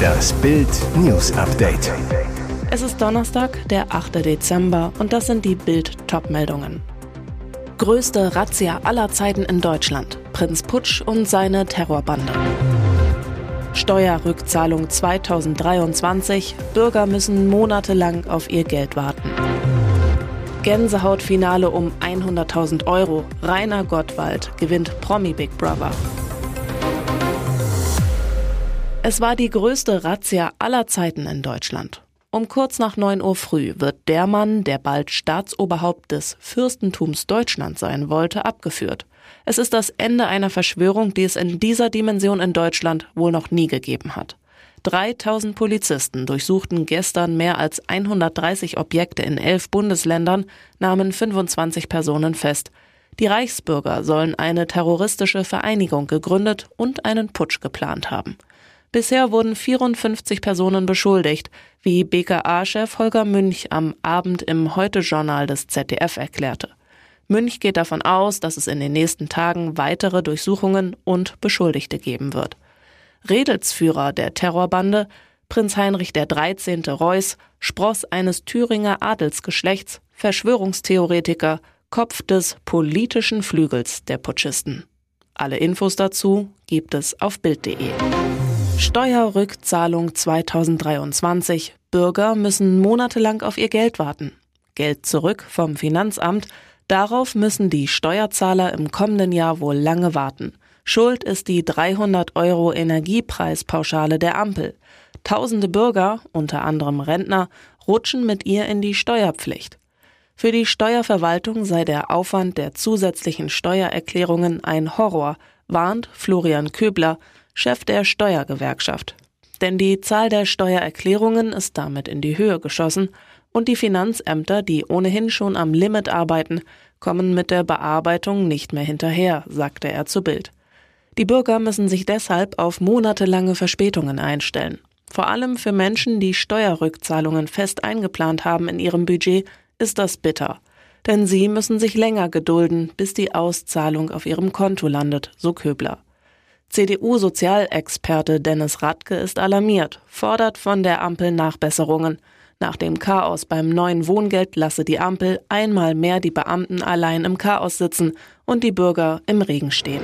Das Bild News Update. Es ist Donnerstag, der 8. Dezember und das sind die Bild Topmeldungen. Größte Razzia aller Zeiten in Deutschland. Prinz Putsch und seine Terrorbande. Steuerrückzahlung 2023. Bürger müssen monatelang auf ihr Geld warten. Gänsehautfinale um 100.000 Euro. Rainer Gottwald gewinnt Promi Big Brother. Es war die größte Razzia aller Zeiten in Deutschland. Um kurz nach 9 Uhr früh wird der Mann, der bald Staatsoberhaupt des Fürstentums Deutschland sein wollte, abgeführt. Es ist das Ende einer Verschwörung, die es in dieser Dimension in Deutschland wohl noch nie gegeben hat. 3000 Polizisten durchsuchten gestern mehr als 130 Objekte in elf Bundesländern, nahmen 25 Personen fest. Die Reichsbürger sollen eine terroristische Vereinigung gegründet und einen Putsch geplant haben. Bisher wurden 54 Personen beschuldigt, wie BKA-Chef Holger Münch am Abend im Heute-Journal des ZDF erklärte. Münch geht davon aus, dass es in den nächsten Tagen weitere Durchsuchungen und Beschuldigte geben wird. Redelsführer der Terrorbande, Prinz Heinrich der 13. Reuß, Spross eines Thüringer Adelsgeschlechts, Verschwörungstheoretiker, Kopf des politischen Flügels der Putschisten. Alle Infos dazu gibt es auf Bild.de. Steuerrückzahlung 2023. Bürger müssen monatelang auf ihr Geld warten. Geld zurück vom Finanzamt. Darauf müssen die Steuerzahler im kommenden Jahr wohl lange warten. Schuld ist die 300 Euro Energiepreispauschale der Ampel. Tausende Bürger, unter anderem Rentner, rutschen mit ihr in die Steuerpflicht. Für die Steuerverwaltung sei der Aufwand der zusätzlichen Steuererklärungen ein Horror, warnt Florian Köbler, Chef der Steuergewerkschaft. Denn die Zahl der Steuererklärungen ist damit in die Höhe geschossen und die Finanzämter, die ohnehin schon am Limit arbeiten, kommen mit der Bearbeitung nicht mehr hinterher, sagte er zu Bild. Die Bürger müssen sich deshalb auf monatelange Verspätungen einstellen. Vor allem für Menschen, die Steuerrückzahlungen fest eingeplant haben in ihrem Budget, ist das bitter. Denn sie müssen sich länger gedulden, bis die Auszahlung auf ihrem Konto landet, so Köbler. CDU-Sozialexperte Dennis Radke ist alarmiert, fordert von der Ampel Nachbesserungen. Nach dem Chaos beim neuen Wohngeld lasse die Ampel einmal mehr die Beamten allein im Chaos sitzen und die Bürger im Regen stehen.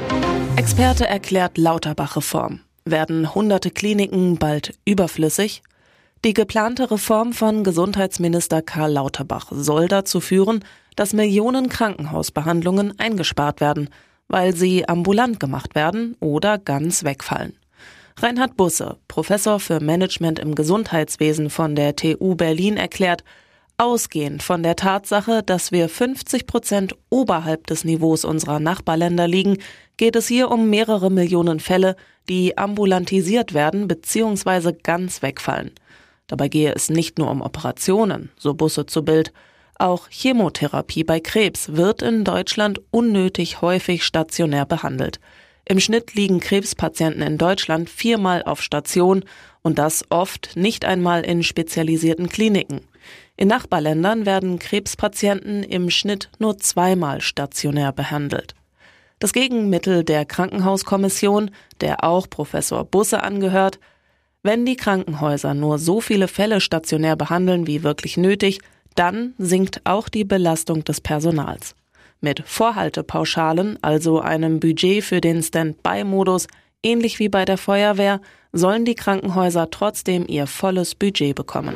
Experte erklärt Lauterbach-Reform. Werden hunderte Kliniken bald überflüssig? Die geplante Reform von Gesundheitsminister Karl Lauterbach soll dazu führen, dass Millionen Krankenhausbehandlungen eingespart werden – weil sie ambulant gemacht werden oder ganz wegfallen. Reinhard Busse, Professor für Management im Gesundheitswesen von der TU Berlin, erklärt, ausgehend von der Tatsache, dass wir 50 Prozent oberhalb des Niveaus unserer Nachbarländer liegen, geht es hier um mehrere Millionen Fälle, die ambulantisiert werden bzw. ganz wegfallen. Dabei gehe es nicht nur um Operationen, so Busse zu Bild, auch Chemotherapie bei Krebs wird in Deutschland unnötig häufig stationär behandelt. Im Schnitt liegen Krebspatienten in Deutschland viermal auf Station und das oft nicht einmal in spezialisierten Kliniken. In Nachbarländern werden Krebspatienten im Schnitt nur zweimal stationär behandelt. Das Gegenmittel der Krankenhauskommission, der auch Professor Busse angehört, wenn die Krankenhäuser nur so viele Fälle stationär behandeln wie wirklich nötig, dann sinkt auch die Belastung des Personals. Mit Vorhaltepauschalen, also einem Budget für den Stand-by-Modus, ähnlich wie bei der Feuerwehr, sollen die Krankenhäuser trotzdem ihr volles Budget bekommen.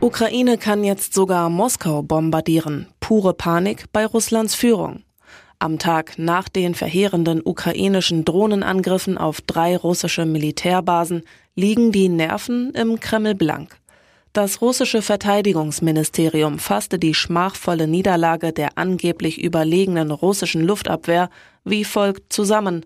Ukraine kann jetzt sogar Moskau bombardieren. Pure Panik bei Russlands Führung. Am Tag nach den verheerenden ukrainischen Drohnenangriffen auf drei russische Militärbasen liegen die Nerven im Kreml blank. Das russische Verteidigungsministerium fasste die schmachvolle Niederlage der angeblich überlegenen russischen Luftabwehr wie folgt zusammen.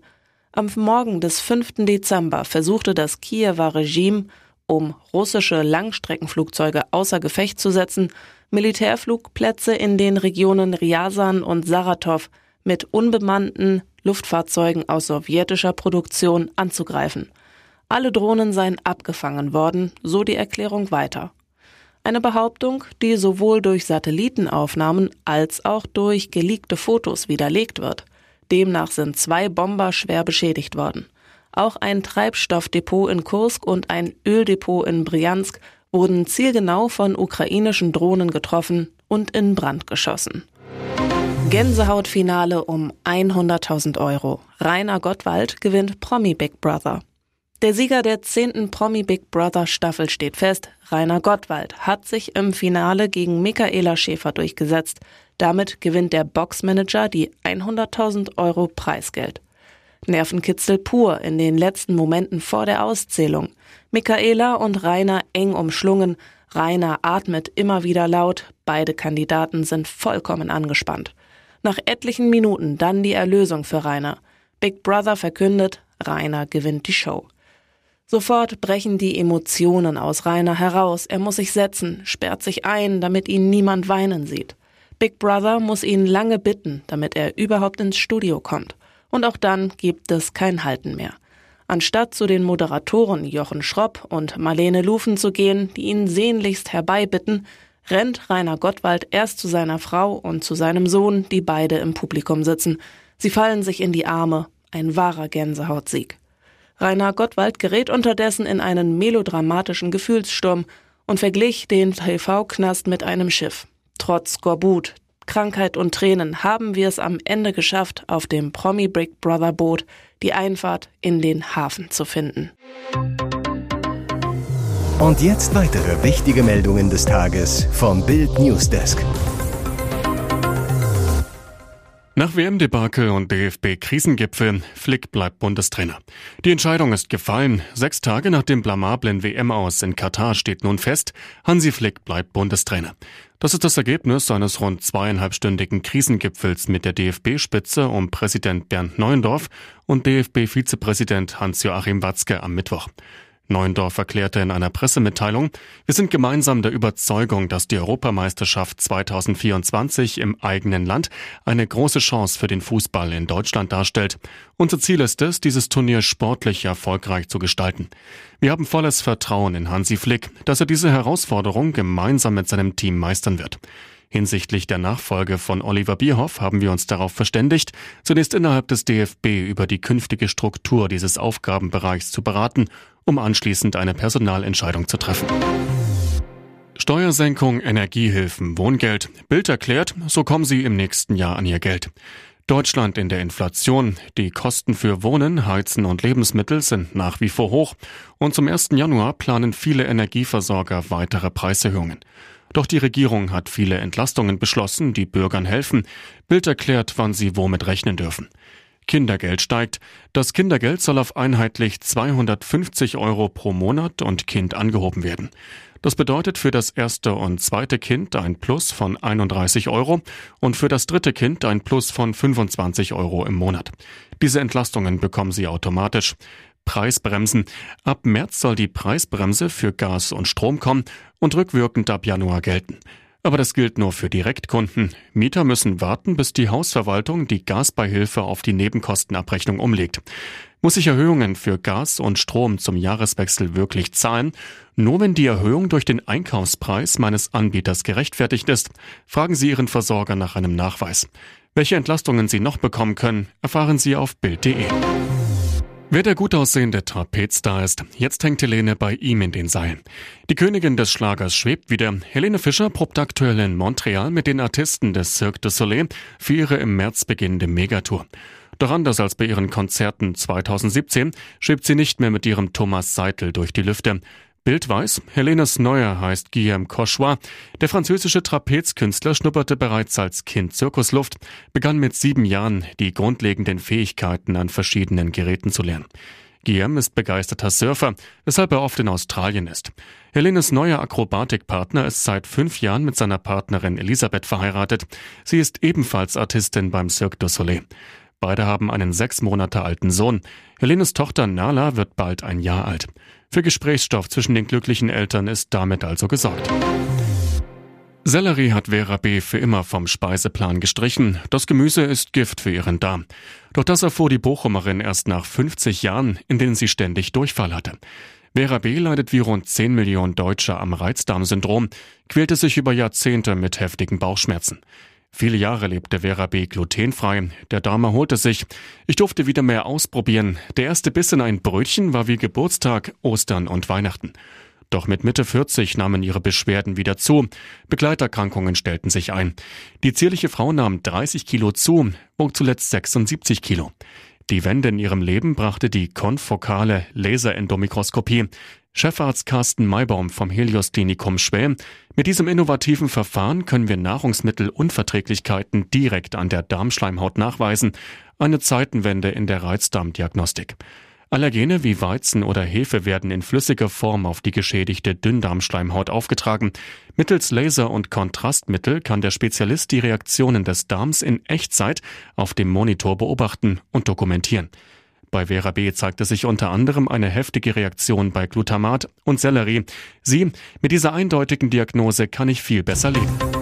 Am Morgen des 5. Dezember versuchte das Kiewer Regime, um russische Langstreckenflugzeuge außer Gefecht zu setzen, Militärflugplätze in den Regionen Ryazan und Saratow mit unbemannten Luftfahrzeugen aus sowjetischer Produktion anzugreifen. Alle Drohnen seien abgefangen worden, so die Erklärung weiter. Eine Behauptung, die sowohl durch Satellitenaufnahmen als auch durch geleakte Fotos widerlegt wird. Demnach sind zwei Bomber schwer beschädigt worden. Auch ein Treibstoffdepot in Kursk und ein Öldepot in Briansk wurden zielgenau von ukrainischen Drohnen getroffen und in Brand geschossen. Gänsehautfinale um 100.000 Euro. Rainer Gottwald gewinnt Promi Big Brother. Der Sieger der zehnten Promi Big Brother Staffel steht fest. Rainer Gottwald hat sich im Finale gegen Michaela Schäfer durchgesetzt. Damit gewinnt der Boxmanager die 100.000 Euro Preisgeld. Nervenkitzel pur in den letzten Momenten vor der Auszählung. Michaela und Rainer eng umschlungen. Rainer atmet immer wieder laut. Beide Kandidaten sind vollkommen angespannt. Nach etlichen Minuten dann die Erlösung für Rainer. Big Brother verkündet, Rainer gewinnt die Show. Sofort brechen die Emotionen aus Rainer heraus. Er muss sich setzen, sperrt sich ein, damit ihn niemand weinen sieht. Big Brother muss ihn lange bitten, damit er überhaupt ins Studio kommt. Und auch dann gibt es kein Halten mehr. Anstatt zu den Moderatoren Jochen Schropp und Marlene Lufen zu gehen, die ihn sehnlichst herbeibitten, rennt Rainer Gottwald erst zu seiner Frau und zu seinem Sohn, die beide im Publikum sitzen. Sie fallen sich in die Arme. Ein wahrer Gänsehautsieg. Rainer Gottwald gerät unterdessen in einen melodramatischen Gefühlssturm und verglich den TV-Knast mit einem Schiff. Trotz Skorbut, Krankheit und Tränen haben wir es am Ende geschafft, auf dem Promi Big Brother Boot die Einfahrt in den Hafen zu finden. Und jetzt weitere wichtige Meldungen des Tages vom Bild Newsdesk. Nach WM-Debakel und DFB-Krisengipfel, Flick bleibt Bundestrainer. Die Entscheidung ist gefallen. Sechs Tage nach dem blamablen WM-Aus in Katar steht nun fest, Hansi Flick bleibt Bundestrainer. Das ist das Ergebnis eines rund zweieinhalbstündigen Krisengipfels mit der DFB-Spitze um Präsident Bernd Neuendorf und DFB-Vizepräsident Hans-Joachim Watzke am Mittwoch. Neuendorf erklärte in einer Pressemitteilung, wir sind gemeinsam der Überzeugung, dass die Europameisterschaft 2024 im eigenen Land eine große Chance für den Fußball in Deutschland darstellt. Unser Ziel ist es, dieses Turnier sportlich erfolgreich zu gestalten. Wir haben volles Vertrauen in Hansi Flick, dass er diese Herausforderung gemeinsam mit seinem Team meistern wird. Hinsichtlich der Nachfolge von Oliver Bierhoff haben wir uns darauf verständigt, zunächst innerhalb des DFB über die künftige Struktur dieses Aufgabenbereichs zu beraten um anschließend eine Personalentscheidung zu treffen. Steuersenkung, Energiehilfen, Wohngeld. Bild erklärt, so kommen sie im nächsten Jahr an ihr Geld. Deutschland in der Inflation. Die Kosten für Wohnen, Heizen und Lebensmittel sind nach wie vor hoch und zum 1. Januar planen viele Energieversorger weitere Preiserhöhungen. Doch die Regierung hat viele Entlastungen beschlossen, die Bürgern helfen. Bild erklärt, wann sie womit rechnen dürfen. Kindergeld steigt. Das Kindergeld soll auf einheitlich 250 Euro pro Monat und Kind angehoben werden. Das bedeutet für das erste und zweite Kind ein Plus von 31 Euro und für das dritte Kind ein Plus von 25 Euro im Monat. Diese Entlastungen bekommen Sie automatisch. Preisbremsen. Ab März soll die Preisbremse für Gas und Strom kommen und rückwirkend ab Januar gelten. Aber das gilt nur für Direktkunden. Mieter müssen warten, bis die Hausverwaltung die Gasbeihilfe auf die Nebenkostenabrechnung umlegt. Muss ich Erhöhungen für Gas und Strom zum Jahreswechsel wirklich zahlen? Nur wenn die Erhöhung durch den Einkaufspreis meines Anbieters gerechtfertigt ist, fragen Sie Ihren Versorger nach einem Nachweis. Welche Entlastungen Sie noch bekommen können, erfahren Sie auf Bild.de. Wer der gut aussehende Trapezstar ist, jetzt hängt Helene bei ihm in den Seilen. Die Königin des Schlagers schwebt wieder. Helene Fischer probt aktuell in Montreal mit den Artisten des Cirque du Soleil für ihre im März beginnende Megatour. Doch anders als bei ihren Konzerten 2017 schwebt sie nicht mehr mit ihrem Thomas Seitel durch die Lüfte. Bild weiß, Helenes Neuer heißt Guillaume Cauchois. Der französische Trapezkünstler schnupperte bereits als Kind Zirkusluft, begann mit sieben Jahren die grundlegenden Fähigkeiten an verschiedenen Geräten zu lernen. Guillaume ist begeisterter Surfer, weshalb er oft in Australien ist. Helenes neuer Akrobatikpartner ist seit fünf Jahren mit seiner Partnerin Elisabeth verheiratet. Sie ist ebenfalls Artistin beim Cirque du Soleil. Beide haben einen sechs Monate alten Sohn. Helenes Tochter Nala wird bald ein Jahr alt. Für Gesprächsstoff zwischen den glücklichen Eltern ist damit also gesorgt. Sellerie hat Vera B. für immer vom Speiseplan gestrichen. Das Gemüse ist Gift für ihren Darm. Doch das erfuhr die Bochumerin erst nach 50 Jahren, in denen sie ständig Durchfall hatte. Vera B. leidet wie rund 10 Millionen Deutsche am Reizdarmsyndrom, quälte sich über Jahrzehnte mit heftigen Bauchschmerzen. Viele Jahre lebte Vera B. glutenfrei. Der Darm erholte sich. Ich durfte wieder mehr ausprobieren. Der erste Biss in ein Brötchen war wie Geburtstag, Ostern und Weihnachten. Doch mit Mitte 40 nahmen ihre Beschwerden wieder zu. Begleiterkrankungen stellten sich ein. Die zierliche Frau nahm 30 Kilo zu, wog zuletzt 76 Kilo. Die Wende in ihrem Leben brachte die konfokale Laserendomikroskopie. Chefarzt Carsten Maybaum vom Helios Klinikum Schwäm. Mit diesem innovativen Verfahren können wir Nahrungsmittelunverträglichkeiten direkt an der Darmschleimhaut nachweisen. Eine Zeitenwende in der Reizdarmdiagnostik. Allergene wie Weizen oder Hefe werden in flüssiger Form auf die geschädigte Dünndarmschleimhaut aufgetragen. Mittels Laser- und Kontrastmittel kann der Spezialist die Reaktionen des Darms in Echtzeit auf dem Monitor beobachten und dokumentieren. Bei Vera B. zeigte sich unter anderem eine heftige Reaktion bei Glutamat und Sellerie. Sie, mit dieser eindeutigen Diagnose kann ich viel besser leben.